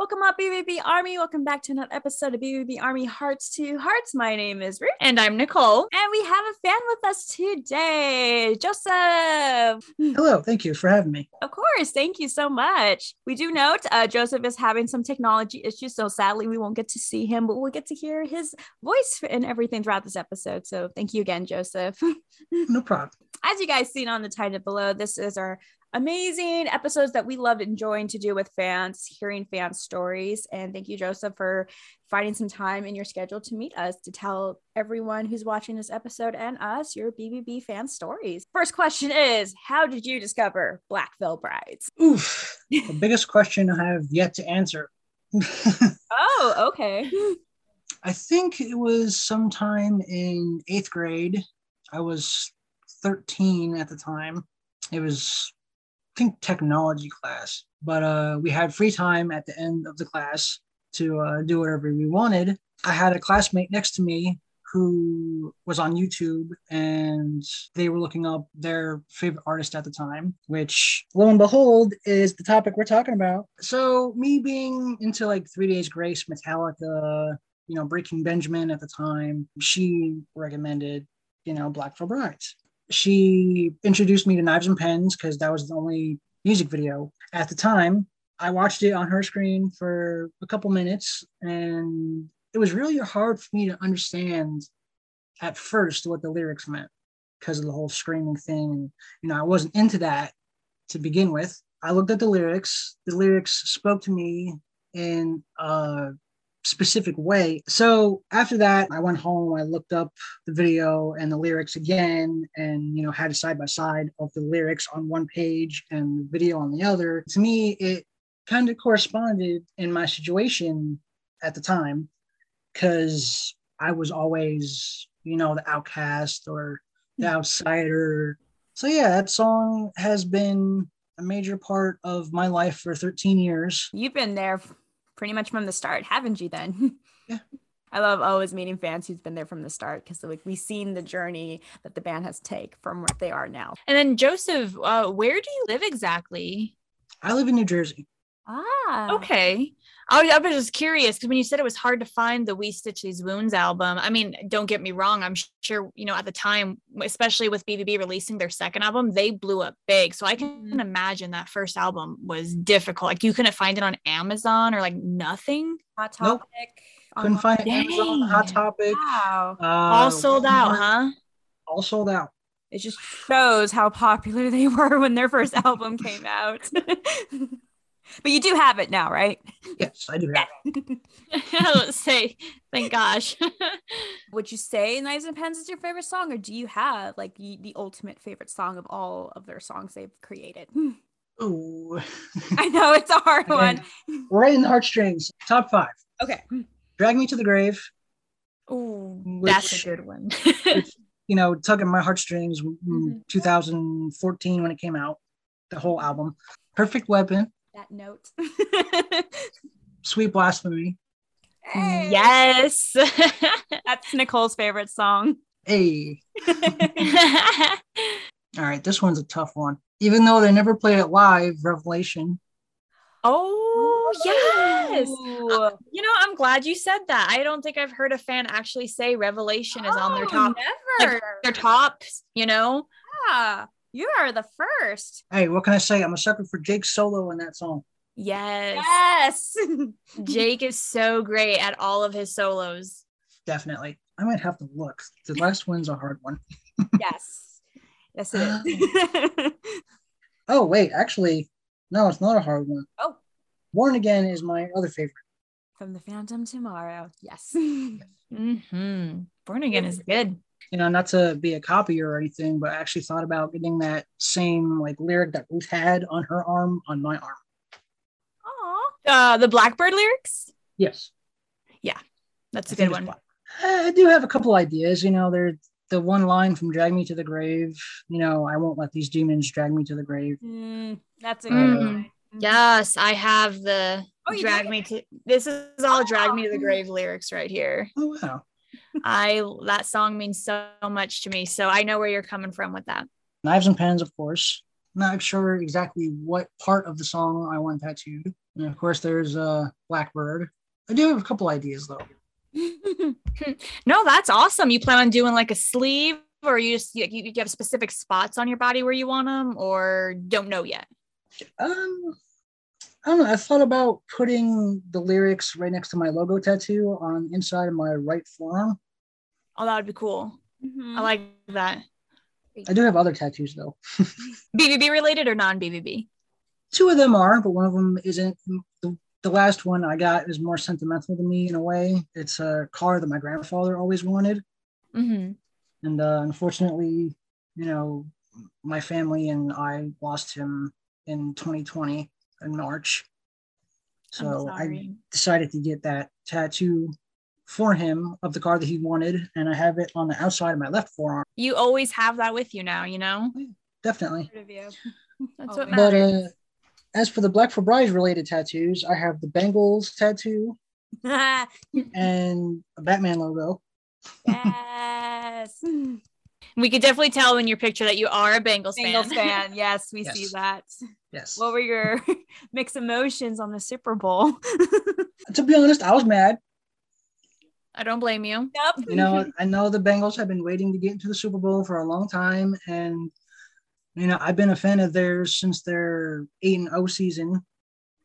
Welcome up, BVB Army. Welcome back to another episode of BVB Army Hearts to Hearts. My name is Ruth. And I'm Nicole. And we have a fan with us today, Joseph. Hello, thank you for having me. Of course, thank you so much. We do note uh, Joseph is having some technology issues, so sadly we won't get to see him, but we'll get to hear his voice and everything throughout this episode. So thank you again, Joseph. no problem. As you guys seen on the title below, this is our amazing episodes that we love enjoying to do with fans, hearing fan stories. And thank you, Joseph, for finding some time in your schedule to meet us to tell everyone who's watching this episode and us your BVB fan stories. First question is How did you discover Black Veil Brides? Oof, the biggest question I have yet to answer. oh, okay. I think it was sometime in eighth grade. I was 13 at the time. It was think technology class, but uh, we had free time at the end of the class to uh, do whatever we wanted. I had a classmate next to me who was on YouTube and they were looking up their favorite artist at the time, which lo and behold is the topic we're talking about. So, me being into like Three Days Grace, Metallica, you know, Breaking Benjamin at the time, she recommended, you know, Black Veil Brides she introduced me to Knives and Pens because that was the only music video at the time. I watched it on her screen for a couple minutes, and it was really hard for me to understand at first what the lyrics meant because of the whole screaming thing. And, You know, I wasn't into that to begin with. I looked at the lyrics. The lyrics spoke to me in a specific way. So after that, I went home, I looked up the video and the lyrics again, and you know, had a side by side of the lyrics on one page and the video on the other. To me, it kind of corresponded in my situation at the time because I was always, you know, the outcast or the hmm. outsider. So yeah, that song has been a major part of my life for 13 years. You've been there pretty much from the start, haven't you? Then, yeah. I love always meeting fans who's been there from the start because like we've seen the journey that the band has take from where they are now. And then Joseph, uh, where do you live exactly? I live in New Jersey. Ah, okay. I, I was just curious because when you said it was hard to find the We Stitch These Wounds album, I mean, don't get me wrong. I'm sure, you know, at the time, especially with BVB releasing their second album, they blew up big. So I can mm-hmm. imagine that first album was difficult. Like you couldn't find it on Amazon or like nothing. Hot Topic. Nope. Couldn't find it Amazon, Hot Topic. Wow. Uh, all sold out, huh? All sold out. It just shows how popular they were when their first album came out. But you do have it now, right? Yes, I do have it. Let's say, thank gosh. Would you say Knives and Pens is your favorite song, or do you have like the, the ultimate favorite song of all of their songs they've created? Oh, I know it's a hard one. Right in the heartstrings. Top five. Okay. Drag Me to the Grave. Oh, that's a good one. which, you know, tugging my heartstrings mm-hmm. 2014 when it came out, the whole album. Perfect Weapon that note. Sweet Blasphemy. Hey. Yes. That's Nicole's favorite song. Hey. All right, this one's a tough one. Even though they never played it live, Revelation. Oh, yes. Uh, you know, I'm glad you said that. I don't think I've heard a fan actually say Revelation is oh, on their oh, top. Never. Like their tops, you know? Yeah. You are the first. Hey, what can I say? I'm a sucker for Jake's solo in that song. Yes. Yes. Jake is so great at all of his solos. Definitely. I might have to look. The last one's a hard one. yes. Yes, it is. oh, wait. Actually, no, it's not a hard one. Oh. Born Again is my other favorite. From the Phantom Tomorrow. Yes. mm-hmm. Born Again is good you know, not to be a copier or anything, but I actually thought about getting that same like lyric that Ruth had on her arm on my arm. Oh, uh, the Blackbird lyrics. Yes. Yeah, that's a good one. I do have a couple ideas. You know, there's the one line from "Drag Me to the Grave." You know, I won't let these demons drag me to the grave. Mm, that's a good mm. one. Yes, I have the oh, drag me to. This is all oh. "Drag Me to the Grave" lyrics right here. Oh wow. I that song means so much to me. So I know where you're coming from with that. Knives and Pens, of course. Not sure exactly what part of the song I want tattooed. And of course, there's uh, Blackbird. I do have a couple ideas though. no, that's awesome. You plan on doing like a sleeve, or you just you, you have specific spots on your body where you want them, or don't know yet? Um, I don't know. I thought about putting the lyrics right next to my logo tattoo on inside of my right forearm. Oh, that would be cool. Mhm. I like that. I do have other tattoos though. BVB related or non BVB? Two of them are, but one of them isn't. The, the last one I got is more sentimental to me in a way. It's a car that my grandfather always wanted. Mm-hmm. And uh, unfortunately, you know, my family and I lost him in 2020 in March. So I decided to get that tattoo for him of the car that he wanted, and I have it on the outside of my left forearm. you always have that with you now, you know? Definitely. Proud of you. That's Oh, what. But matters. uh, as for the Black Veil Brides related tattoos, I have the Bengals tattoo and a Batman logo. yes. we could definitely tell in your picture that you are a Bengals, Bengals fan. fan. Yes, we Yes. see that. Yes. What were your mixed emotions on the Super Bowl? to be honest, I was mad. I don't blame you. Yep. You know, I know the Bengals have been waiting to get into the Super Bowl for a long time, and you know, I've been a fan of theirs since their eight and O season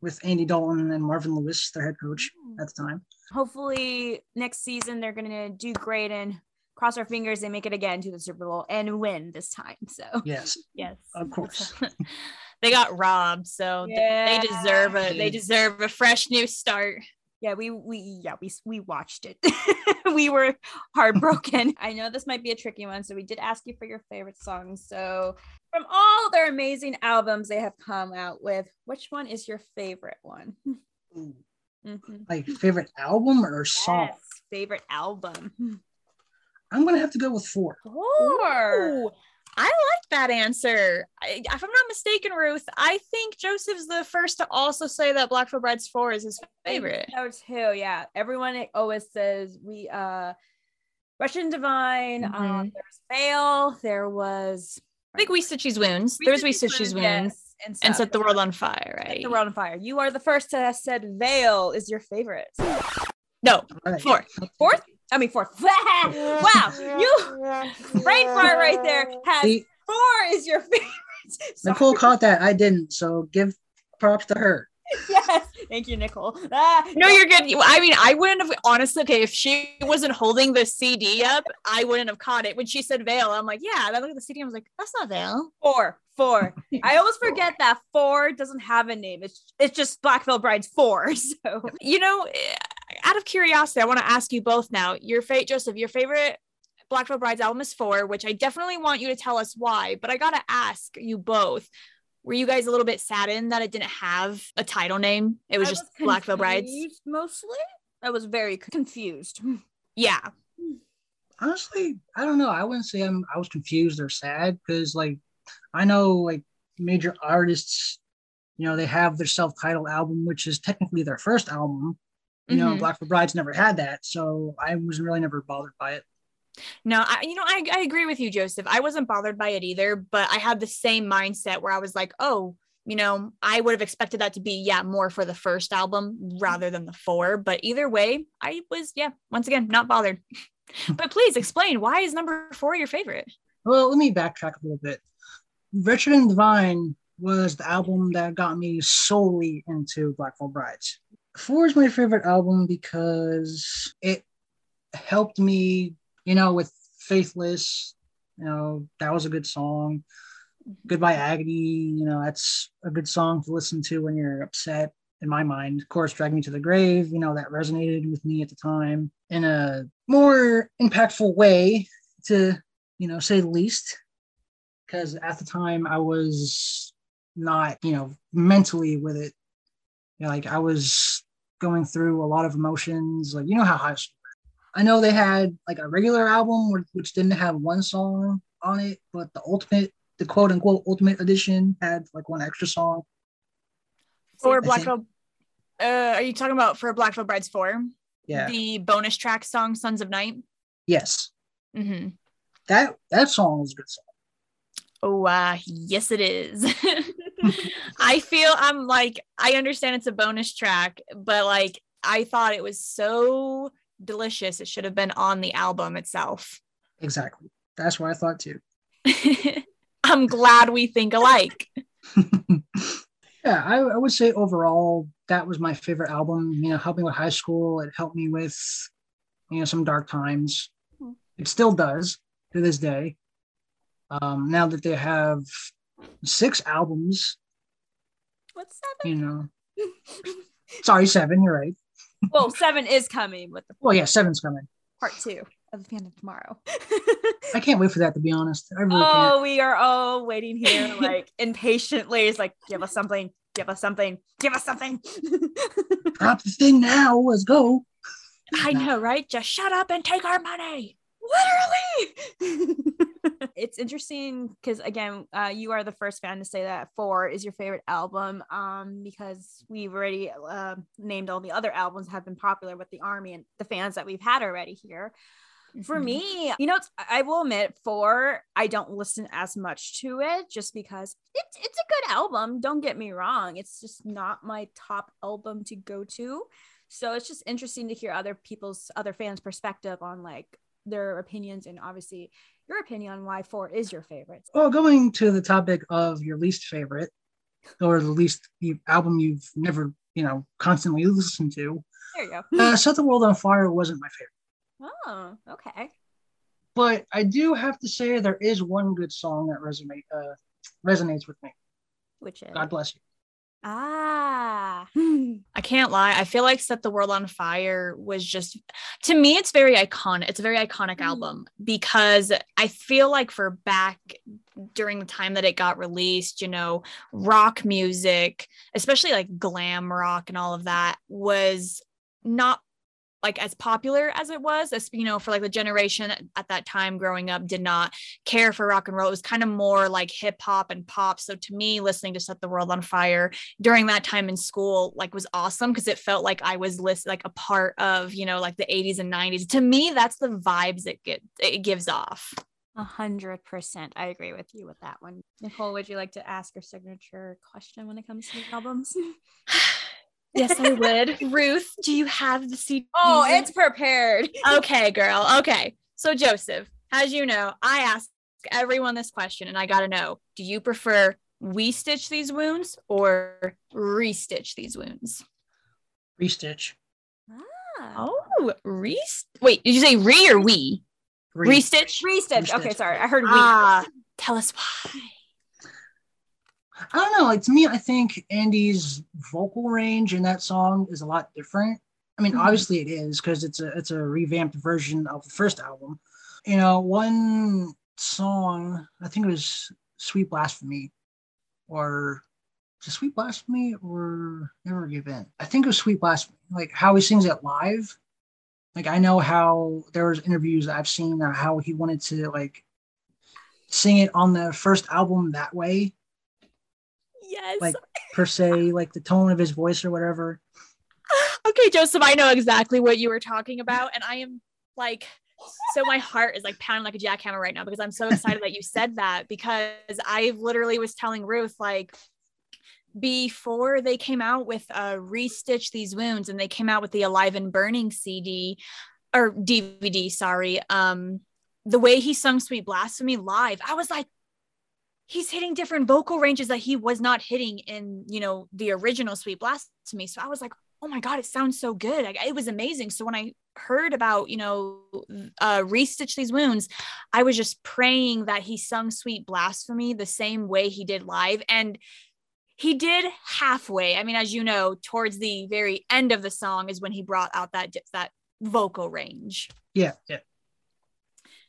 with Andy Dalton and Marvin Lewis, their head coach hmm. at the time. Hopefully next season they're gonna do great and cross our fingers they make it again to the Super Bowl and win this time. So Yes, yes. of course. they got robbed, so Yeah. they deserve a they deserve a fresh new start. Yeah, we we yeah, we we watched it. we were heartbroken. I know this might be a tricky one, so we did ask you for your favorite songs. So from all their amazing albums they have come out with, which one is your favorite one? Ooh, Mhm. Like favorite album or song? Yes, favorite album. I'm gonna have to go with four. Four. Ooh, I like that answer. I, if I'm not mistaken, Ruth, I think Joseph's the first to also say that Black Veil Brides 4 is his favorite. So too, yeah. Everyone always says we uh Russian Divine, um, Mhm. there's Veil, there was I think We Stitch These Wounds. There's We Stitch These Wounds. yes, and, And set the world on fire, Set right? the world on fire. You are the first to have said Veil is your favorite. No, All right. fourth. Fourth? I mean fourth. wow, you brain fart right there. Has See, four is your favorite. Nicole caught that. I didn't. So give props to her. Yes, thank you, Nicole. Ah, No, you're good. I mean, I wouldn't have honestly. Okay, if she wasn't holding the CD up, I wouldn't have caught it. When she said Veil, I'm like, yeah. And I look at the CD, I was like, that's not Veil. Four, four. I always forget that four doesn't have a name. It's it's just Black Veil Brides four. So You know, out of curiosity, I want to ask you both now. Your favorite, Joseph, your favorite Black Veil Brides album is four, which I definitely want you to tell us why. But I gotta ask you both. Were you guys a little bit saddened that it didn't have a title name? It was I just Black Veil Brides. Mostly, I was very confused. Yeah. honestly, I don't know. I wouldn't say I'm I was confused or sad because like I know like major artists, you know, they have their self-titled album, which is technically their first album. You know, Mhm. Black Veil Brides never had that, so I was really never bothered by it. No, I, you know, I, I agree with you, Joseph. I wasn't bothered by it either, but I had the same mindset where I was like, oh, you know, I would have expected that to be, yeah, more for the first album rather than the four. But either way, I was, yeah, once again, not bothered. but please explain why is number four your favorite? Well, let me backtrack a little bit. Wretched and Divine was the album that got me solely into Black Veil Brides. Four is my favorite album because it helped me, you know, with Faithless. You know, that was a good song. Goodbye Agony, you know, that's a good song to listen to when you're upset, in my mind. Of course, Drag Me to the Grave, you know, that resonated with me at the time in a more impactful way, to, you know, say the least because at the time I was not, you know, mentally with it. You know, like I was going through a lot of emotions. Like you know how high school. I know they had like a regular album which didn't have one song on it, but the ultimate, the quote unquote ultimate edition had like one extra song. For Black Veil, uh, are you talking about for Black Veil Brides 4? Yeah. The bonus track song, Sons of Night? Yes. Mm-hmm. That that song is a good song. Oh, uh, yes, it is. I feel I'm like I understand it's a bonus track, but like I thought it was so delicious. It should have been on the album itself. Exactly. That's what I thought too. I'm glad we think alike. yeah, I, I, would say overall that was my favorite album. You know, helped me with high school. It helped me with you know some dark times. Hmm. It still does to this day. Um, now that they have six albums. What's seven? You know, sorry, seven. You're right. well, seven is coming with the. Well, yeah, seven's coming. Part two of the Phantom tomorrow. I can't wait for that to be honest. I really oh, can't. we are all waiting here like impatiently. It's like, give us something, give us something, give us something. Drop the thing now. Let's go. I know, right? Just shut up and take our money. Literally. it's interesting because again, uh, you are the first fan to say that four is your favorite album. Um, because we've already uh, named all the other albums have been popular with the army and the fans that we've had already here. For mm-hmm. me, you know, I will admit, four, I don't listen as much to it just because it's it's a good album. Don't get me wrong; it's just not my top album to go to. So it's just interesting to hear other people's other fans' perspective on like their opinions and obviously your opinion on why four is your favorite. Well, going to the topic of your least favorite or the least album you've never, you know, constantly listened to. There you go. uh, Set the World on Fire wasn't my favorite. Oh, okay. But I do have to say there is one good song that resonate uh, resonates with me. Which is God bless you. Ah. I can't lie. I feel like Set the World on Fire was just to me it's very iconic. It's a very iconic mm. album because I feel like for back during the time that it got released, you know, rock music, especially like glam rock and all of that was not like as popular as it was as you know for like the generation at that time growing up did not care for rock and roll it was kind of more like hip hop and pop so to me listening to set the world on fire during that time in school like was awesome because it felt like i was list like a part of you know like the 80s and 90s to me that's the vibes it get it gives off a hundred percent. I agree with you with that one. Nicole, would you like to ask your signature question when it comes to the albums? Yes, I would. Ruth, do you have the CD? Oh, it's prepared. okay, girl. Okay. So, Joseph, as you know, I ask everyone this question and I got to know do you prefer we stitch these wounds or restitch these wounds? Restitch. Ah. Oh, re. Wait, did you say re or we? Re- restitch? Restitch. Okay, sorry. I heard we. Ah, tell us why. I don't know. Like to me, I think Andy's vocal range in that song is a lot different. I mean, mm-hmm. obviously it is because it's a it's a revamped version of the first album. You know, one song I think it was "Sweet Blasphemy," or "Sweet Blasphemy" or "Never Give In." I think it was "Sweet Blasphemy." Like how he sings it live. Like I know how there was interviews I've seen how he wanted to like sing it on the first album that way Yes. Like per se, like the tone of his voice or whatever. Okay, Joseph, I know exactly what you were talking about. And I am like, so my heart is like pounding like a jackhammer right now because I'm so excited that you said that because I literally was telling Ruth, like, before they came out with uh restitch these wounds and they came out with the alive and burning cd or dvd sorry um the way he sung sweet blasphemy live i was like he's hitting different vocal ranges that he was not hitting in you know the original sweet blasphemy so i was like oh my god it sounds so good. It was amazing. So when i heard about you know uh restitch these wounds i was just praying that he sung sweet blasphemy the same way he did live. And he did halfway. I mean as you know towards the very end of the song is when he brought out that that vocal range. Yeah yeah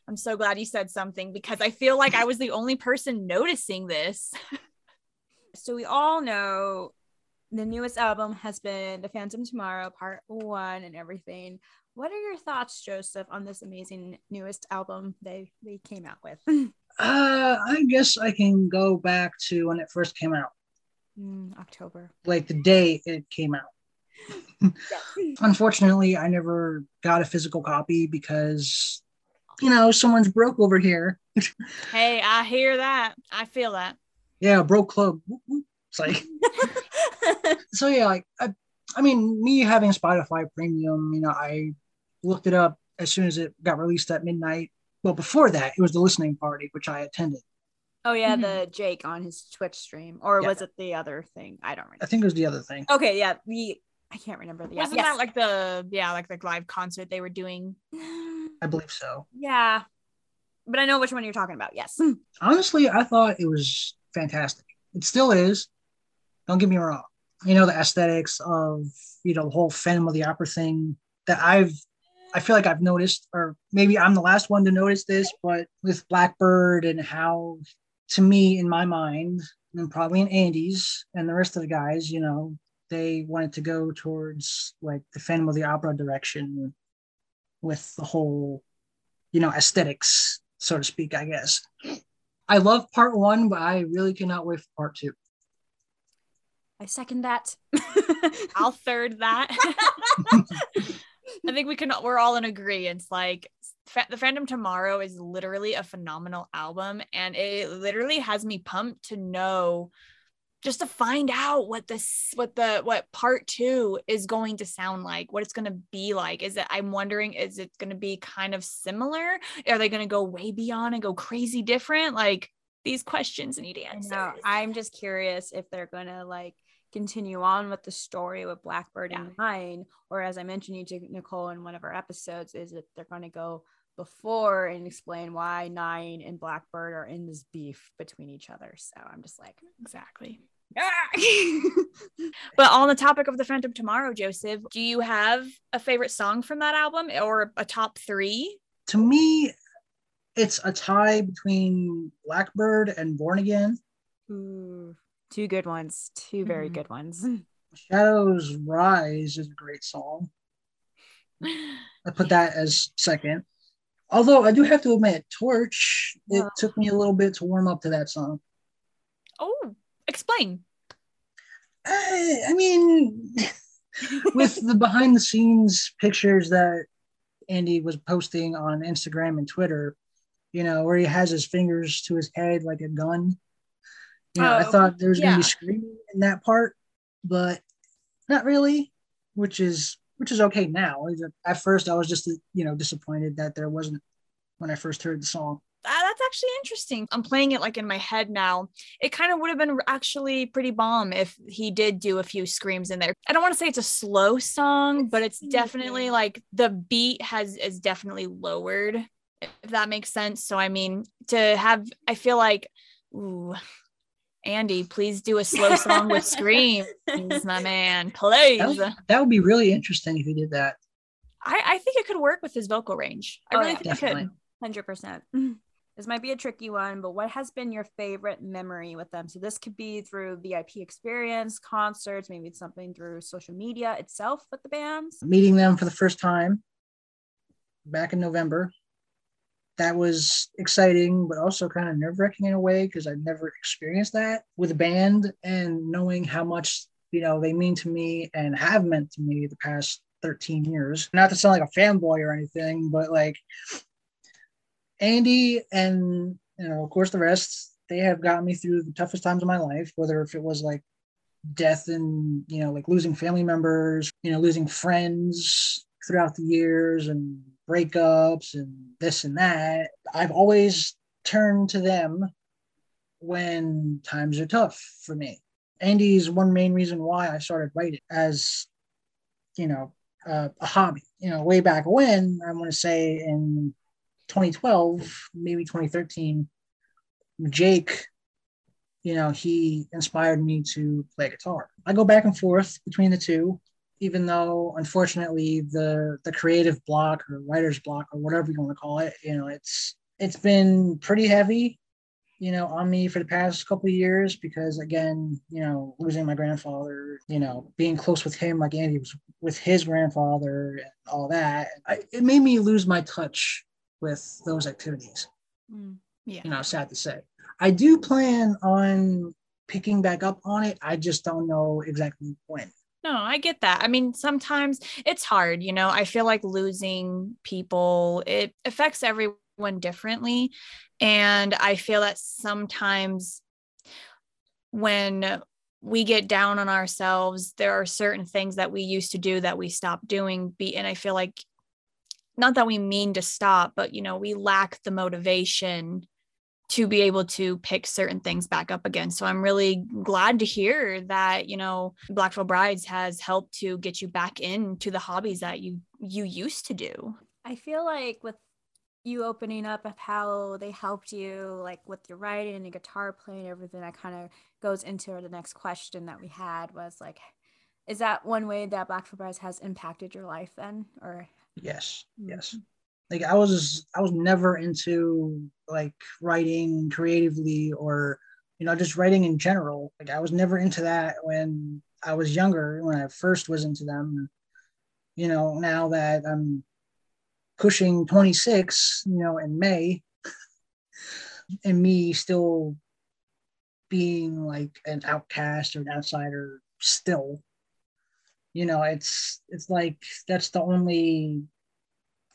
I'm so glad you said something because I feel like I was the only person noticing this. so we all know the newest album has been The Phantom Tomorrow Part 1 and everything. What are your thoughts, Joseph, on this amazing newest album they they came out with? uh, I guess I can go back to when it first came out. Mm, October. Like the day it came out. Unfortunately, I never got a physical copy because you know, someone's broke over here. hey, I hear that. I feel that. Yeah, broke club. It's like so yeah, like I, I mean, me having Spotify Premium, you know, I looked it up as soon as it got released at midnight. Well, before that, it was the listening party, which I attended. oh yeah, Mhm. the Jake on his Twitch stream, or Yeah. was it the other thing? I don't remember. I think it was the other thing. Okay, yeah, the I can't remember the Wasn't yes. that like the yeah, like the live concert they were doing? I believe so. yeah, but I know which one you're talking about. Yes. Hmm. Honestly, I thought it was fantastic. It still is. Don't get me wrong. You know, the aesthetics of, you know, the whole Phantom of the Opera thing that I've, I feel like I've noticed, or maybe I'm the last one to notice this, but with Blackbird and how, to me, in my mind, and probably in Andy's and the rest of the guys, you know, they wanted to go towards like the Phantom of the Opera direction with the whole, you know, aesthetics, so to speak, I guess. I love part one, but I really cannot wait for part two. I second that. I'll third that. I think we can we're all in agreement. It's like the Phantom Tomorrow is literally a phenomenal album and it literally has me pumped to know just to find out what this what the what part 2 is going to sound like, what it's going to be like. Is it I'm wondering is it going to be kind of similar? Are they going to go way beyond and go crazy different? Like these questions need answers. know. I'm just curious if they're gonna like continue on with the story with Blackbird Yeah. and Nine, or as I mentioned you to Nicole in one of our episodes, is that they're gonna go before and explain why Nine and Blackbird are in this beef between each other. So I'm just like, exactly. But on the topic of the Phantom Tomorrow, Joseph, do you have a favorite song from that album or a top three? To me, it's a tie between Blackbird and Born Again. Ooh, two good ones, two very Mhm. good ones. Shadows Rise is a great song. I put that as second. Although I do have to admit, Torch, it Yeah. took me a little bit to warm up to that song. Oh, explain. I, I mean, with the behind the scenes pictures that Andy was posting on Instagram and Twitter, you know, where he has his fingers to his head like a gun. You know, I Oh, thought there was gonna be screaming in that part, but not really, which is which is okay now. At first I was just you know disappointed that there wasn't when I first heard the song. Ah, that's actually interesting. I'm playing it like in my head now. It kind of would have been actually pretty bomb if he did do a few screams in there. I don't want to say it's a slow song, but it's It's definitely like the beat has is definitely lowered, if that makes sense. So I mean, to have I feel like, ooh, Andy, please do a slow song with screams, my man, please. That would, that would be really interesting if he did that. I, I think it could work with his vocal range. I Oh, really yeah. think it Definitely. could. Hundred percent. This might be a tricky one, but what has been your favorite memory with them? So this could be through VIP experience, concerts, maybe it's something through social media itself with the bands. meeting them for the first time back in November. That was exciting, but also kind of nerve wracking in a way because I've never experienced that with a band and knowing how much, you know, they mean to me and have meant to me the past 13 years. Not to sound like a fanboy or anything, but like Andy and, you know, of course, the rest, they have gotten me through the toughest times of my life, whether if it was like death and you know like losing family members you know losing friends throughout the years and breakups and this and that. I've always turned to them when times are tough for me. Andy's one main reason why i started writing as you know uh, a hobby. You know way back when i want to say in 2012 maybe 2013 jake you know, he inspired me to play guitar. I go back and forth between the two, even though unfortunately the the creative block or writer's block or whatever you want to call it, you know, it's it's been pretty heavy, you know, on me for the past couple of years because again, you know, losing my grandfather, you know, being close with him like Andy was with his grandfather and all that, I, it made me lose my touch with those activities mm, Yeah. you know, sad to say. I do plan on picking back up on it. I just don't know exactly when. No, I get that. I mean, sometimes it's hard, you know. I feel like losing people, it affects everyone differently. And I feel that sometimes when we get down on ourselves. There are certain things that we used to do that we stop doing. Be and I feel like not that we mean to stop, but you know, we lack the motivation to be able to pick certain things back up again. So I'm really glad to hear that, you know, Black Veil Brides has helped to get you back into the hobbies that you you used to do. I feel like with you opening up of how they helped you like with your writing and your guitar playing everything that kind of goes into the next question that we had was like is that one way that Black Veil Brides has impacted your life then or yes yes. Mm-hmm. Like i was i was never into like writing creatively or you know just writing in general. Like i was never into that when i was younger when i first was into them. You know now that i'm pushing 26 you know in may and me still being like an outcast or an outsider still you know it's it's like that's the only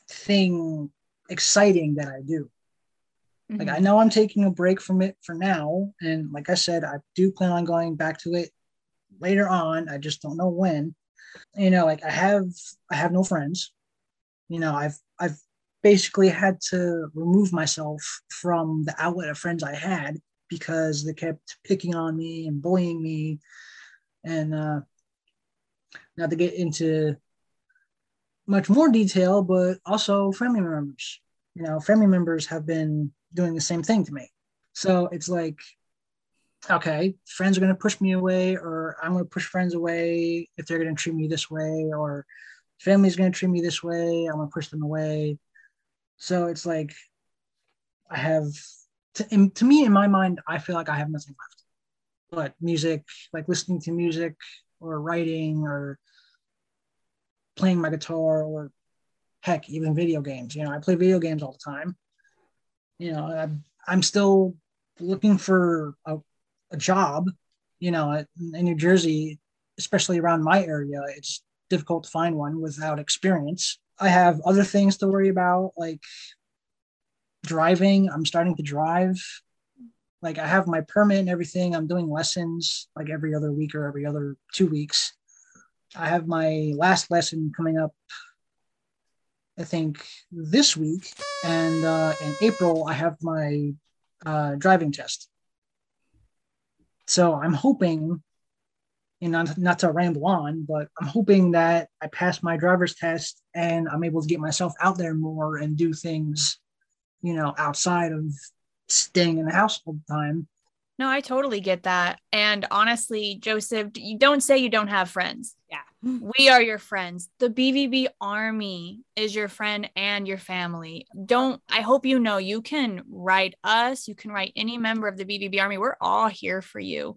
thing exciting that I do. Mm-hmm. Like I know I'm taking a break from it for now, and like I said, I do plan on going back to it later on. I just don't know when. You know, like I have I have no friends. You know, I've I've basically had to remove myself from the outlet of friends I had because they kept picking on me and bullying me and uh not to get into much more detail, but also family members. You know, family members have been doing the same thing to me. So it's like, okay, friends are going to push me away, or I'm going to push friends away if they're going to treat me this way, or family's going to treat me this way. I'm going to push them away. So it's like, I have, to, to me, in my mind, I feel like I have nothing left but music, like listening to music or writing or playing my guitar or heck, even video games. You know, I play video games all the time. You know, I'm, I'm still looking for a, a job. You know, in New Jersey, especially around my area, it's difficult to find one without experience. I have other things to worry about, like driving. I'm starting to drive. Like I have my permit and everything. I'm doing lessons like every other week or every other two weeks. I have my last lesson coming up, I think this week, and uh, in April I have my uh, driving test. So I'm hoping, you know, not, not to ramble on, but I'm hoping that I pass my driver's test and I'm able to get myself out there more and do things, you know, outside of staying in the house all the time. No, I totally get that. And honestly, Joseph, you don't say you don't have friends. Yeah. We are your friends. The BVB army is your friend and your family. Don't, I hope you know you can write us, you can write any member of the BVB army. We're all here for you,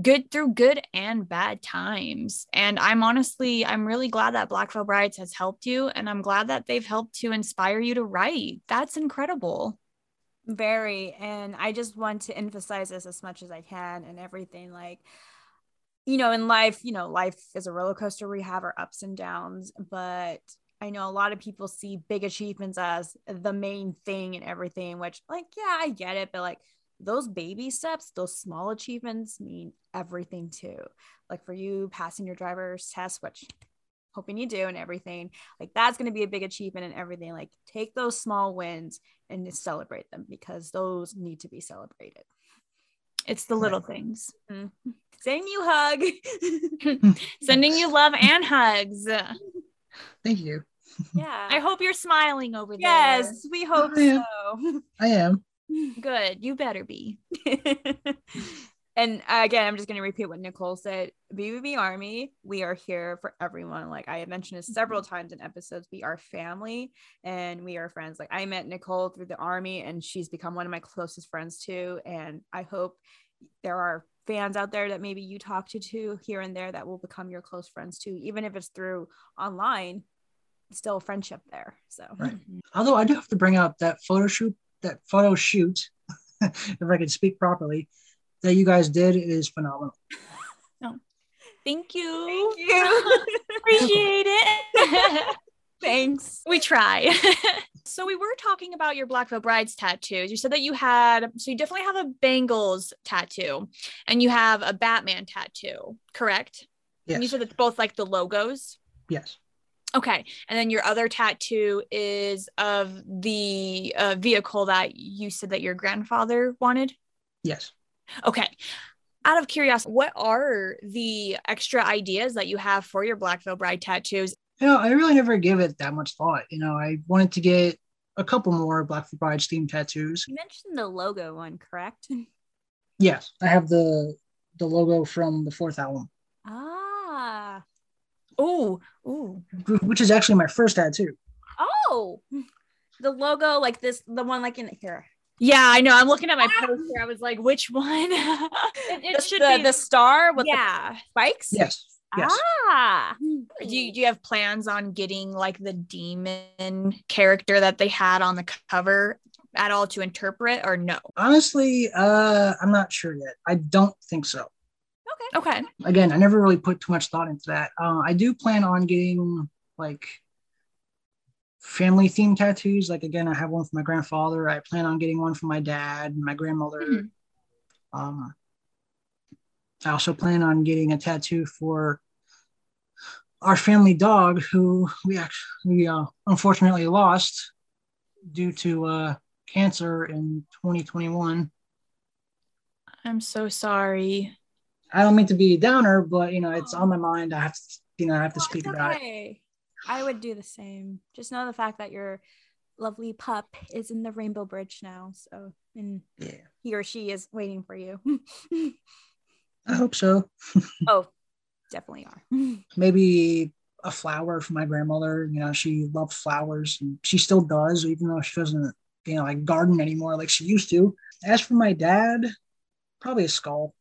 good through good and bad times. And I'm honestly, I'm really glad that Black Veil Brides has helped you. And I'm glad that they've helped to inspire you to write. That's incredible. Very. And I just want to emphasize this as much as I can and everything. Like, you know, in life, you know, life is a roller coaster. We have our ups and downs, but I know a lot of people see big achievements as the main thing and everything, which, like, yeah, I get it. But like, those baby steps, those small achievements mean everything too. Like, for you passing your driver's test, which hoping you do and everything like that's going to be a big achievement and everything like take those small wins and celebrate them because those need to be celebrated. It's the little things. Mm-hmm. sending you hug. Sending you love and hugs. Thank you. Yeah. I hope you're smiling over there. Yes we hope I so. I am. Good you better be and again, I'm just going to repeat what Nicole said. BVB Army, we are here for everyone. Like I have mentioned this several mm-hmm. times in episodes, we are family and we are friends. Like I met Nicole through the Army and she's become one of my closest friends too. And I hope there are fans out there that maybe you talk to too here and there that will become your close friends too, even if it's through online, still friendship there. So, right. although I do have to bring up that photo shoot, that photo shoot, if I can speak properly that you guys did is phenomenal. No. Thank you. Thank you. Appreciate it. Thanks. We try. So we were talking about your Black Veil Brides tattoos. You said that you had, so you definitely have a Bengals tattoo and you have a Batman tattoo, correct? Yes. And you said it's both like the logos. yes. Okay. And then your other tattoo is of the uh, vehicle that you said that your grandfather wanted. Yes. Okay. Out of curiosity, what are the extra ideas that you have for your Black Veil Bride tattoos? You know, I really never gave it that much thought. You know, I wanted to get a couple more Black Veil Brides themed tattoos. You mentioned the logo one, correct? Yes, I have the the logo from the fourth album, Ah. Oh, oh. which is actually my first tattoo. Oh. The logo, like this, the one like in here. Yeah, I know. I'm looking at my poster. I was like, which one? It, That it's should the, be- the star with yeah. the spikes. Yes. Yes. Ah. Do you, do you have plans on getting like the demon character that they had on the cover at all to interpret or no? Honestly, uh, I'm not sure yet. I don't think so. Okay. Again, I never really put too much thought into that. Uh, I do plan on getting like family themed tattoos. Like again, I have one for my grandfather. I plan on getting one for my dad my grandmother. Mhm. Um, I also plan on getting a tattoo for our family dog, who we actually we, uh, unfortunately lost due to uh, cancer in 2021. I'm so sorry. I don't mean to be a downer, but you know, it's on my mind. I have to, you know, I have to Oh, speak about it. Okay. I would do the same. Just know the fact that your lovely pup is in the Rainbow Bridge now. So, and Yeah, he or she is waiting for you. I hope so. oh, definitely are. Maybe a flower for my grandmother. You know, she loved flowers, and she still does, even though she doesn't, you know, like garden anymore like she used to. As for my dad, probably a skull.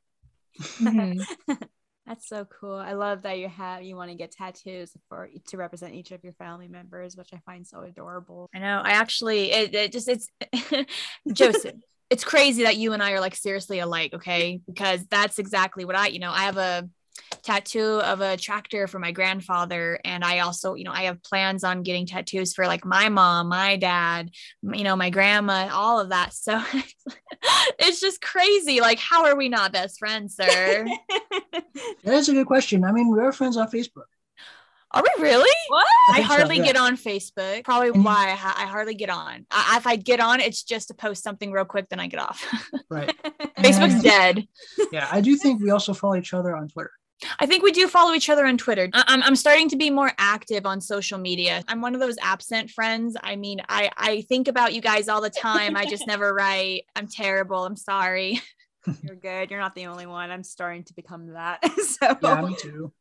Mm-hmm. That's so cool. I love that you have you want to get tattoos for to represent each of your family members, which I find so adorable. I know. I actually, it, it just, it's Joseph. it's crazy that you and I are like seriously alike. Okay. Because that's exactly what I, you know, I have a tattoo of a tractor for my grandfather. And I also, you know, I have plans on getting tattoos for like my mom, my dad, you know, my grandma, all of that. So it's just crazy. Like, how are we not best friends, sir? That's a good question. I mean, we are friends on Facebook. Are we really? what? I think so, hardly yeah. get on Facebook. Probably And- why I, ha- I hardly get on. I, if I get on, it's just to post something real quick, then I get off. Right. Facebook's And- dead. Yeah, I do think we also follow each other on Twitter. I think we do follow each other on Twitter. I- I'm, I'm starting to be more active on social media. I'm one of those absent friends. I mean, I, I think about you guys all the time. I just never write. I'm terrible. I'm sorry. You're good. You're not the only one. I'm starting to become that. so Yeah, me too.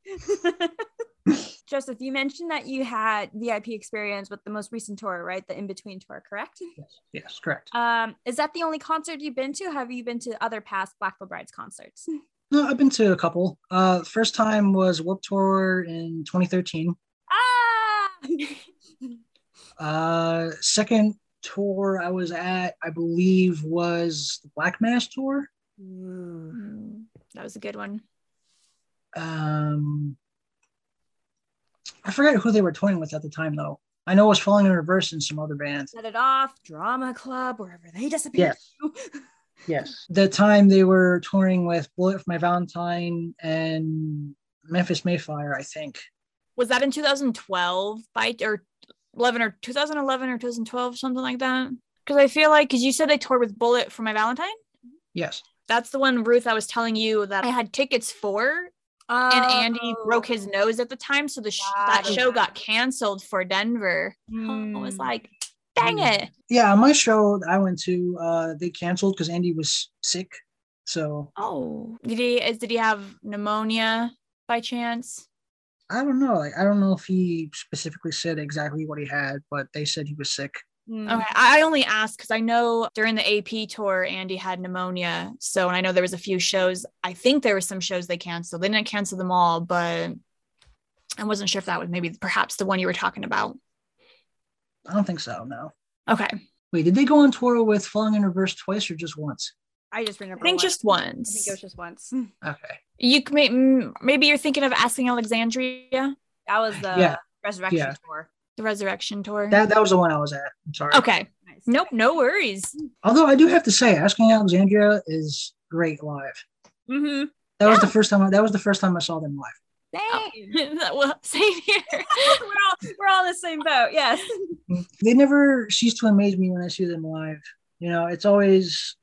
Joseph, you mentioned that you had VIP experience with the most recent tour, right? The in between tour, correct? Yes, yes, correct. Um, is that the only concert you've been to? Have you been to other past Black Veil Brides concerts? No, I've been to a couple. Uh, first time was Warped Tour in 2013. Ah, Uh, second tour I was at, I believe, was the Black Mass tour. Mm, That was a good one. Um, I forget who they were touring with at the time, though. I know it was Falling in Reverse and some other bands. set it off, drama club, wherever they disappeared. Yes. The time they were touring with Bullet for My Valentine and Memphis May Fire, I think. Was that in 2012 by or 11 or 2011 or 2012, something like that? Because I feel like, because you said they toured with Bullet for my Valentine. Yes. That's the one, Ruth, I was telling you that I had tickets for. And Andy broke his nose at the time. So the sh- that show got canceled for Denver. I Mm. was like, dang it. Yeah, my show that I went to, uh, they canceled because Andy was sick. So Oh, did he, is, did he have pneumonia by chance? I don't know. Like, I don't know if he specifically said exactly what he had, but they said he was sick. Mm. Okay, I I only asked because I know during the AP tour, Andy had pneumonia. So, and I know there was a few shows. I think there were some shows they canceled. They didn't cancel them all, but I wasn't sure if that was maybe perhaps the one you were talking about. I don't think so. No. Okay, Wait, did they go on tour with Falling in Reverse twice or just once? I just remember. I think once. just once. I think it was just once. Okay. You may, mm, maybe you're thinking of asking Alexandria. That was the Yeah. resurrection Yeah. tour. The Resurrection Tour. That that was the one I was at. I'm sorry. okay. Nice. Nope, no worries. Although I do have to say, Asking Alexandria is great live. Mm-hmm. That was the first time. I, that was the first time I saw them live. Oh. Same. well, same here. we're all we're all in the same boat. Yes. They never cease to amaze me when I see them live. You know, it's always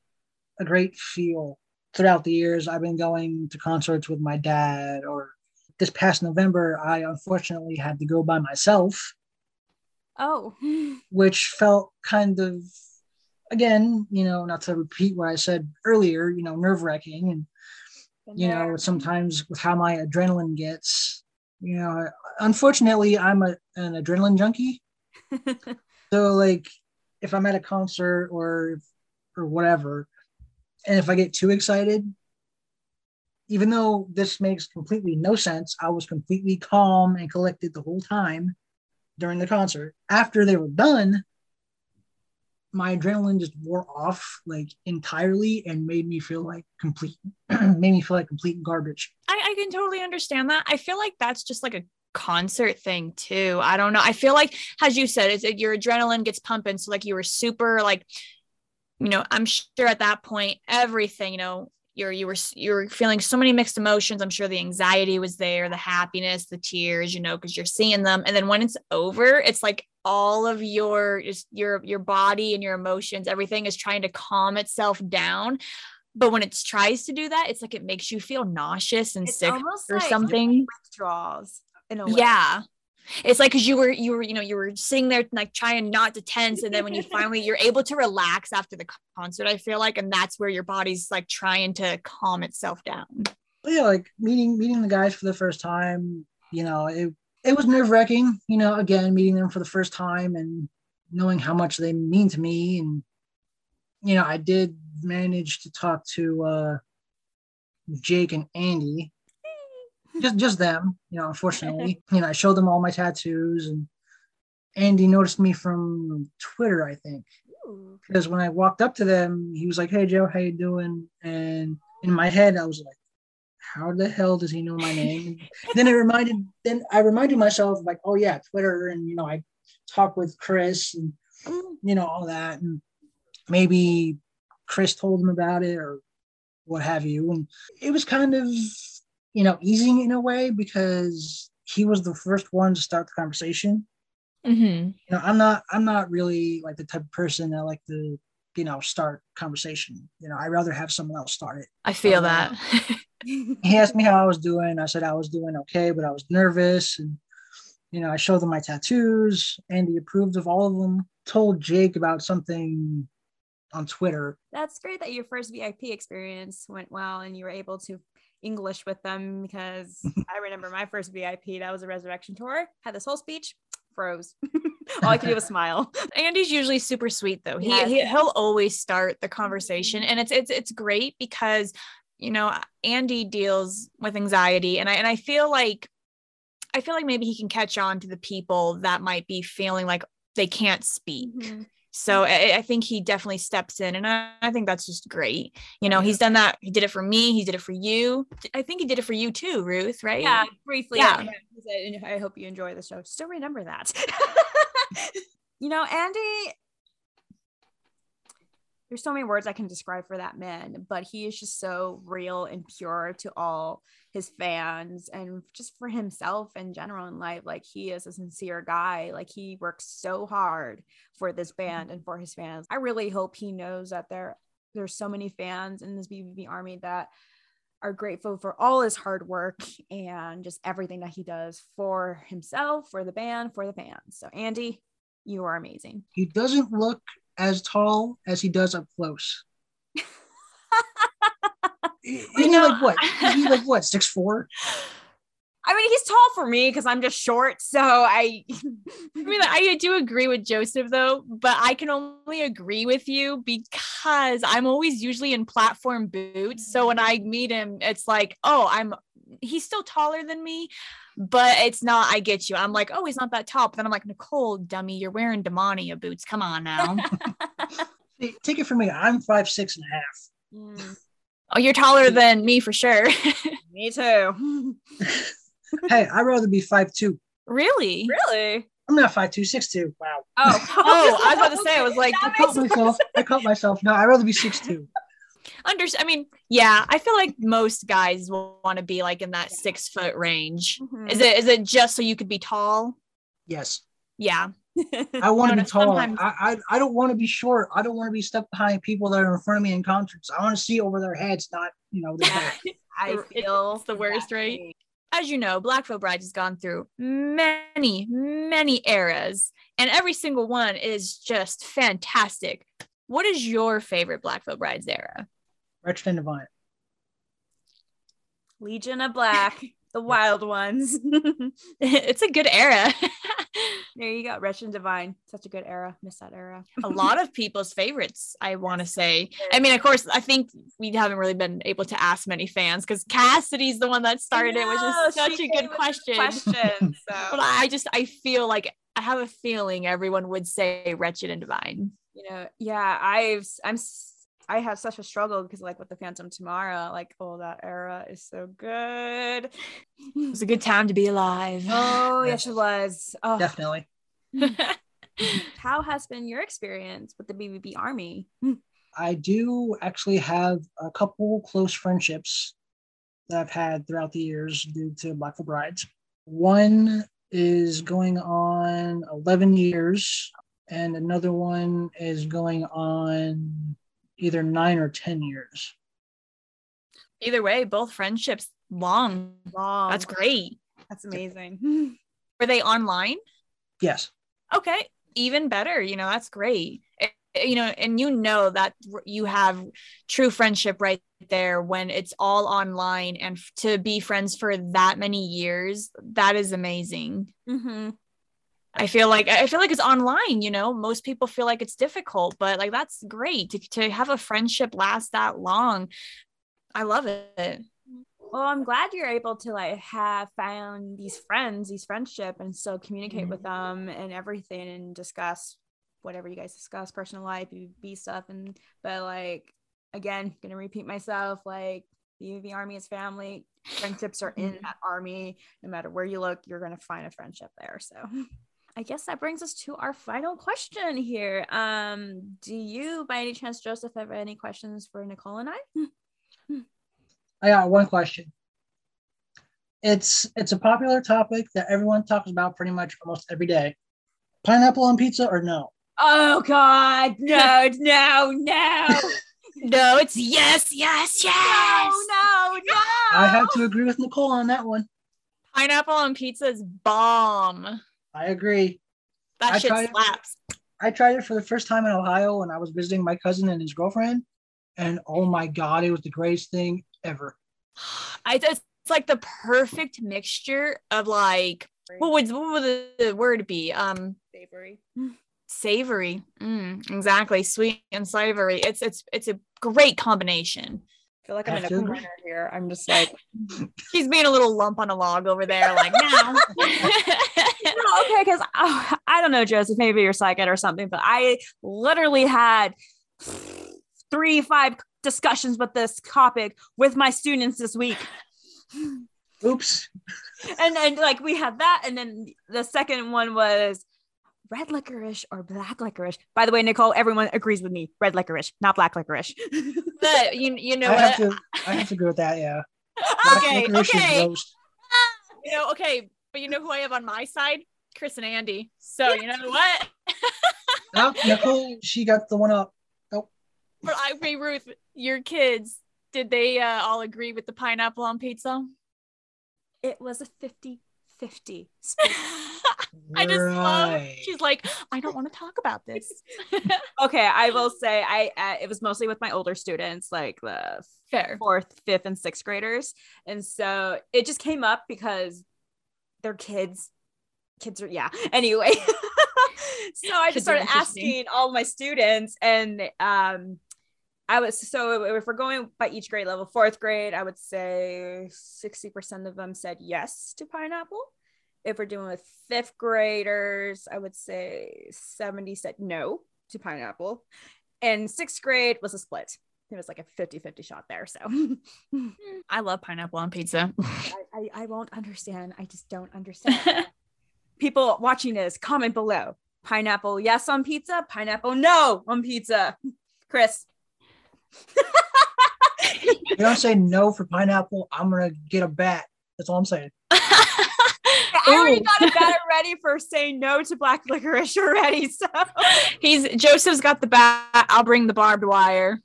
a great feel. Throughout the years, I've been going to concerts with my dad, or this past November, I unfortunately had to go by myself, Oh. which felt kind of, again, you know, not to repeat what I said earlier, you know, nerve wracking and you know sometimes with how my adrenaline gets you know unfortunately i'm a, an adrenaline junkie. So like if i'm at a concert or or whatever and if i get too excited even though this makes completely no sense i was completely calm and collected the whole time during the concert. After they were done my adrenaline just wore off like entirely and made me feel like complete made me feel like complete garbage I, I can totally understand that. I feel like that's just like a concert thing too. I don't know. I feel like, as you said, it's your adrenaline gets pumping. So like you were super like, you know, I'm sure at that point everything, you know, you're you were you were feeling so many mixed emotions. I'm sure the anxiety was there, the happiness, the tears, you know, because you're seeing them. And then when it's over, it's like all of your just your your body and your emotions, everything is trying to calm itself down. But when it tries to do that, it's like it makes you feel nauseous and It's sick almost or like something. withdrawals in a way. Yeah. It's like because you were you were you know you were sitting there like trying not to tense and then when you finally you're able to relax after the concert I feel like and that's where your body's like trying to calm itself down. But yeah, like meeting meeting the guys for the first time, you know, it it was nerve wracking, you know, again, meeting them for the first time and knowing how much they mean to me. And, you know, I did manage to talk to uh Jake and Andy. Just just them, you know, unfortunately. you know, I showed them all my tattoos and Andy noticed me from Twitter, I think because when I walked up to them, he was like, "Hey Joe, how you doing?" And in my head, I was like, "How the hell does he know my name?" then I reminded, then I reminded myself, like, "Oh yeah, Twitter," and you know, I talked with Chris and you know all that, and maybe Chris told him about it or what have you, and it was kind of you know easing in a way because he was the first one to start the conversation Mm-hmm. you know i'm not i'm not really like the type of person that like to you know start conversation you know i'd rather have someone else start it I feel Oh, that. he asked me how i was doing i said i was doing okay but i was nervous and you know i showed him my tattoos and he approved of all of them told jake about something on twitter That's great that your first VIP experience went well and you were able to English with them because I remember my first VIP, that was a resurrection tour, had this whole speech, froze. All I could do was smile. Andy's usually super sweet though. He, Yes. he he'll always start the conversation and it's it's it's great because you know Andy deals with anxiety and I and I feel like I feel like maybe he can catch on to the people that might be feeling like they can't speak. Mhm. So I, I think he definitely steps in, and I, I think that's just great. You know, he's done that. He did it for me. He did it for you. I think he did it for you too, Ruth. Right? Yeah, briefly. Yeah. Yeah. he said, and I hope you enjoy the show. Still remember that. you know, Andy, there's so many words I can describe for that man, but he is just so real and pure to all his fans and just for himself in general in life. Like he is a sincere guy. Like he works so hard for this mm-hmm. band and for his fans. I really hope he knows that there there's so many fans in this BVB army that are grateful for all his hard work and just everything that he does for himself, for the band, for the fans. So Andy, you are amazing. he doesn't look as tall as he does up close Isn't he know, like what? Is he like what? Six four? I mean, he's tall for me because I'm just short. So I, I mean, I do agree with Joseph though, but I can only agree with you because I'm always usually in platform boots. So when I meet him, it's like, oh, I'm he's still taller than me, but it's not. I get you. I'm like, oh, he's not that tall. But then I'm like, Nicole, dummy, you're wearing Demonia boots. Come on now. Take it from me. I'm five six and a half. Mm, oh, you're taller than me for sure. me too. hey, I'd rather be five two. really? really? I'm not five two, six two. Wow. Oh, Oh, I was about to say, I was like, I caught myself. I caught myself. No, I'd rather be six two. Under I mean, yeah, I feel like most guys will want to be like in that six foot range. Mhm. Is it is it just so you could be tall? Yes. Yeah. I want to No, be tall. sometimes- I, I I don't want to be short. I don't want to be stuck behind people that are in front of me in concerts. I want to see over their heads, not you know their back. I It's feel the worst, right? way. As you know, Black Veil Brides has gone through many, many eras, and every single one is just fantastic. What is your favorite Black Veil Brides era? Wretched and divine. Legion of Black, the wild ones. it's a good era. there you go. Wretched and Divine. Such a good era. Miss that era. a lot of people's favorites, I want to say. I mean, of course, I think we haven't really been able to ask many fans because Cassidy's the one that started it, which is such a good with question. Question. But I just, I feel like, I have a feeling everyone would say Wretched and Divine. You know, yeah, I've I'm i have such a struggle because like with the Phantom Tomorrow, like oh that era is so good. It was a good time to be alive. Oh yes, it was. Oh, Definitely. how has been your experience with the BVB Army? I do actually have a couple close friendships that I've had throughout the years due to Black Blackfoot Brides. One is going on 11 years, and another one is going on either nine or 10 years. Either way, both friendships long. Long. That's great. That's amazing. Were they online? Yes. okay even better you know that's great Eh, eh, you know and you know that you have true friendship right there when it's all online and to be friends for that many years that is amazing hmm i feel like i feel like it's online you know most people feel like it's difficult but like that's great to, to have a friendship last that long i love it Well, I'm glad you're able to like have found these friends, these friendship, and still communicate with them and everything, and discuss whatever you guys discuss, personal life, BVB stuff, and but like again, gonna repeat myself, like the the army is family. Friendships are in Mhm. that army. No matter where you look, you're gonna find a friendship there. So. I guess that brings us to our final question here. Um, do you, by any chance, Joseph, have any questions for Nicole and I? I got one question. It's it's a popular topic that everyone talks about pretty much almost every day. Pineapple on pizza or no? Oh God, no, no, no, no it's yes yes yes no, no, no. I have to agree with Nicole on that one. pineapple on pizza is bomb I agree. that I shit tried it. slaps I tried it for the first time in Ohio when I was visiting my cousin and his girlfriend, and oh my god, it was the greatest thing ever. I, it's like the perfect mixture of like what would what would the, the word be? Um, Savory. savory. Mm, exactly, sweet and savory. It's it's it's a great combination. I feel like I'm in a corner here. I'm just like, She's being a little lump on a log over there, like now. no, okay, because I, I don't know, Joseph, maybe you're psychic or something, but I literally had three, five discussions with this topic with my students this week. Oops. and then like we had that and then the second one was red licorice or black licorice by the way nicole everyone agrees with me red licorice not black licorice but you you know I have what? to I have to agree with that, yeah. Black Okay, okay. Ah! You know, okay, but you know who I have on my side? Chris and Andy. So you know what? Oh, Nicole, she got the one up. Oh. But I mean, Ruth, your kids, did they uh, all agree with the pineapple on pizza? it was a 50 50 I just love. Right. She's like, I don't want to talk about this. okay i will say i uh, it was mostly with my older students like the Fair. fourth fifth and sixth graders and so it just came up because they're kids kids are yeah anyway so i just started asking all my students and um i was so if we're going by each grade level fourth grade i would say 60% of them said yes to pineapple if we're doing with fifth graders i would say 70 said no to pineapple and sixth grade was a split it was like a 50-50 shot there so I love pineapple on pizza. I, I, I won't understand. I just don't understand. People watching this, comment below. Pineapple, yes on pizza. Pineapple, no on pizza. Chris. you don't say no for pineapple, I'm gonna get a bat. That's all I'm saying. I already got a batter ready for saying no to black licorice already. So he's Joseph's got the bat. I'll bring the barbed wire.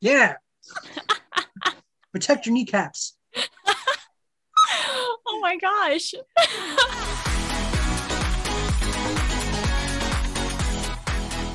Yeah. Protect your kneecaps. oh my gosh.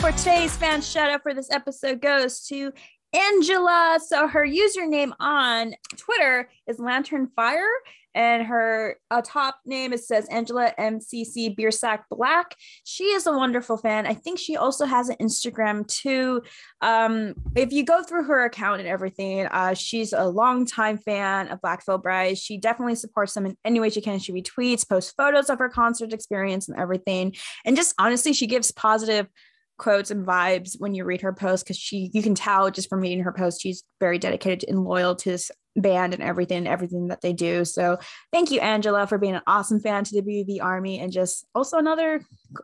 For today's fan shout out for this episode goes to Angela. So her username on Twitter is Lantern Fire, and her uh, top name it says Angela MCC Biersack Black. She is a wonderful fan. I think she also has an Instagram too. Um, if you go through her account and everything, uh, she's a longtime fan of Black Brides. She definitely supports them in any way she can. She retweets, posts photos of her concert experience and everything, and just honestly, she gives positive quotes and vibes when you read her post because she you can tell just from reading her post she's very dedicated and loyal to this band and everything everything that they do. So thank you angela for being an awesome fan to the BVB army and just also another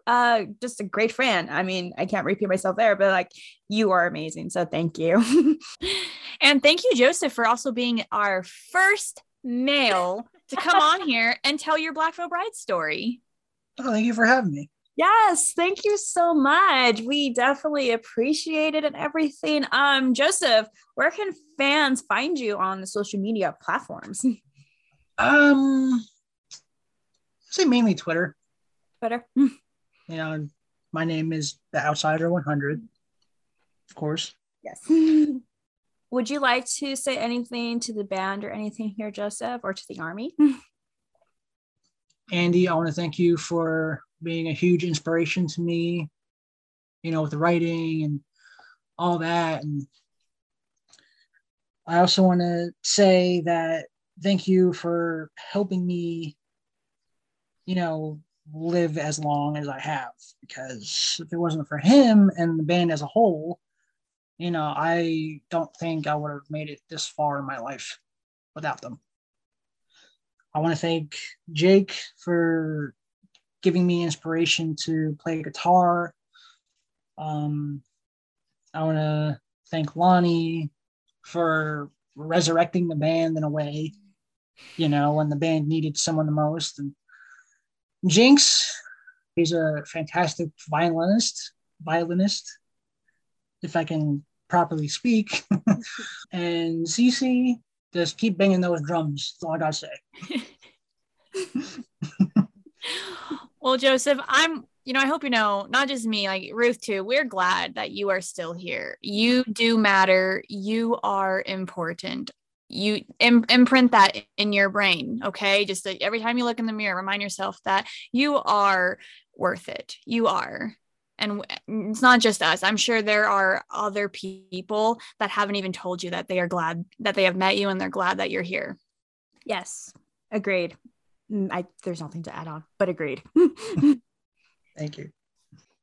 uh just a great friend i mean i can't repeat myself there but like you are amazing so thank you. And thank you joseph for also being our first male to come on here and tell your black veil bride story. Oh thank you for having me Yes, thank you so much. We definitely appreciate it and everything. Um, Joseph, where can fans find you on the social media platforms? Um, I say mainly Twitter. Twitter. You know, my name is the Outsider 100, of course. Yes. Would you like to say anything to the band or anything here, Joseph, or to the army? Andy, I want to thank you for being a huge inspiration to me, you know, with the writing and all that. And I also want to say that thank you for helping me, you know, live as long as I have. Because if it wasn't for him and the band as a whole, you know, I don't think I would have made it this far in my life without them. I want to thank Jake for giving me inspiration to play guitar. Um, I want to thank Lonny for resurrecting the band in a way, you know, when the band needed someone the most. And Jinxx, he's a fantastic violinist, violinist, if I can properly speak. and CC, just keep banging those drums. That's all I gotta say. Well, Joseph, I'm, you know, I hope you know, not just me, like Ruth too, we're glad that you are still here. You do matter. You are important. You Im- imprint that in your brain, okay? Just every time you look in the mirror, remind yourself that you are worth it. You are. And it's not just us. I'm sure there are other people that haven't even told you that they are glad that they have met you and they're glad that you're here. Yes, agreed. Mm, I there's nothing to add on, but agreed. Thank you.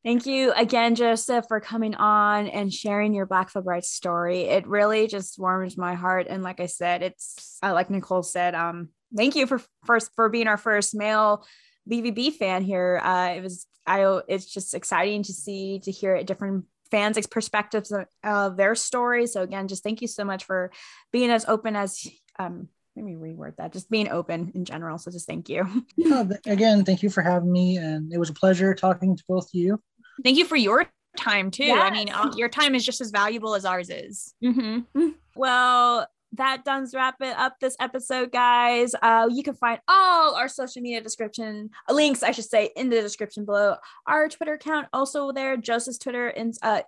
Thank you again, Joseph, for coming on and sharing your Black Bride story. It really just warms my heart. And like I said, it's uh, like Nicole said, um, thank you for first for being our first male BVB fan here. Uh, it was I it's just exciting to see to hear different fans' perspectives of, of their story. So again, just thank you so much for being as open as um, let me reword that. Just being open in general so just thank you. Again thank you for having me and it was a pleasure talking to both of you. Thank you for your time too. Yes. i mean uh, your time is just as valuable as ours is. Mm-hmm. well that does wrap it up this episode guys. Uh, you can find all our social media description links i should say in the description below. Our twitter account also there. Joseph's twitter and uh,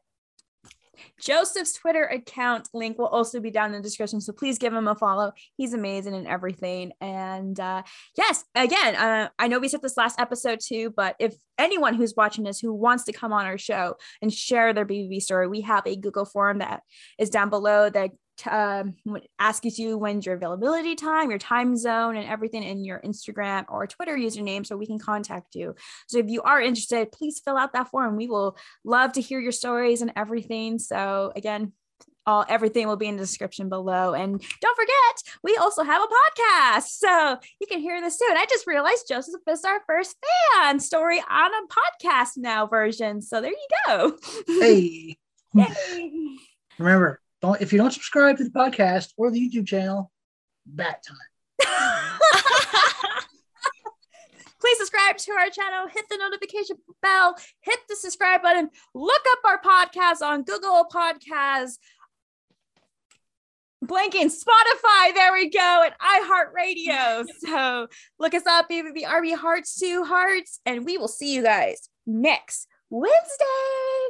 Joseph's Twitter account link will also be down in the description. So please give him a follow. He's amazing and everything. And uh, yes, again, uh, I know we said this last episode too, but if anyone who's watching this who wants to come on our show and share their BVB story, we have a Google form that is down below that um, asks you when's your availability time, your time zone, and everything in your Instagram or Twitter username so we can contact you. So if you are interested, please fill out that form. We will love to hear your stories and everything. So again, all everything will be in the description below. And don't forget, we also have a podcast. So you can hear this soon. I just realized Joseph is our first fan story on a podcast now version. So there you go. Hey, Yay. remember, don't if you don't subscribe to the podcast or the YouTube channel, bat time. Please subscribe to our channel, hit the notification bell, hit the subscribe button, look up our podcast on Google Podcasts, blanking Spotify. There we go, and iHeartRadio. so look us up, BVB Hearts, two hearts, and we will see you guys next Wednesday.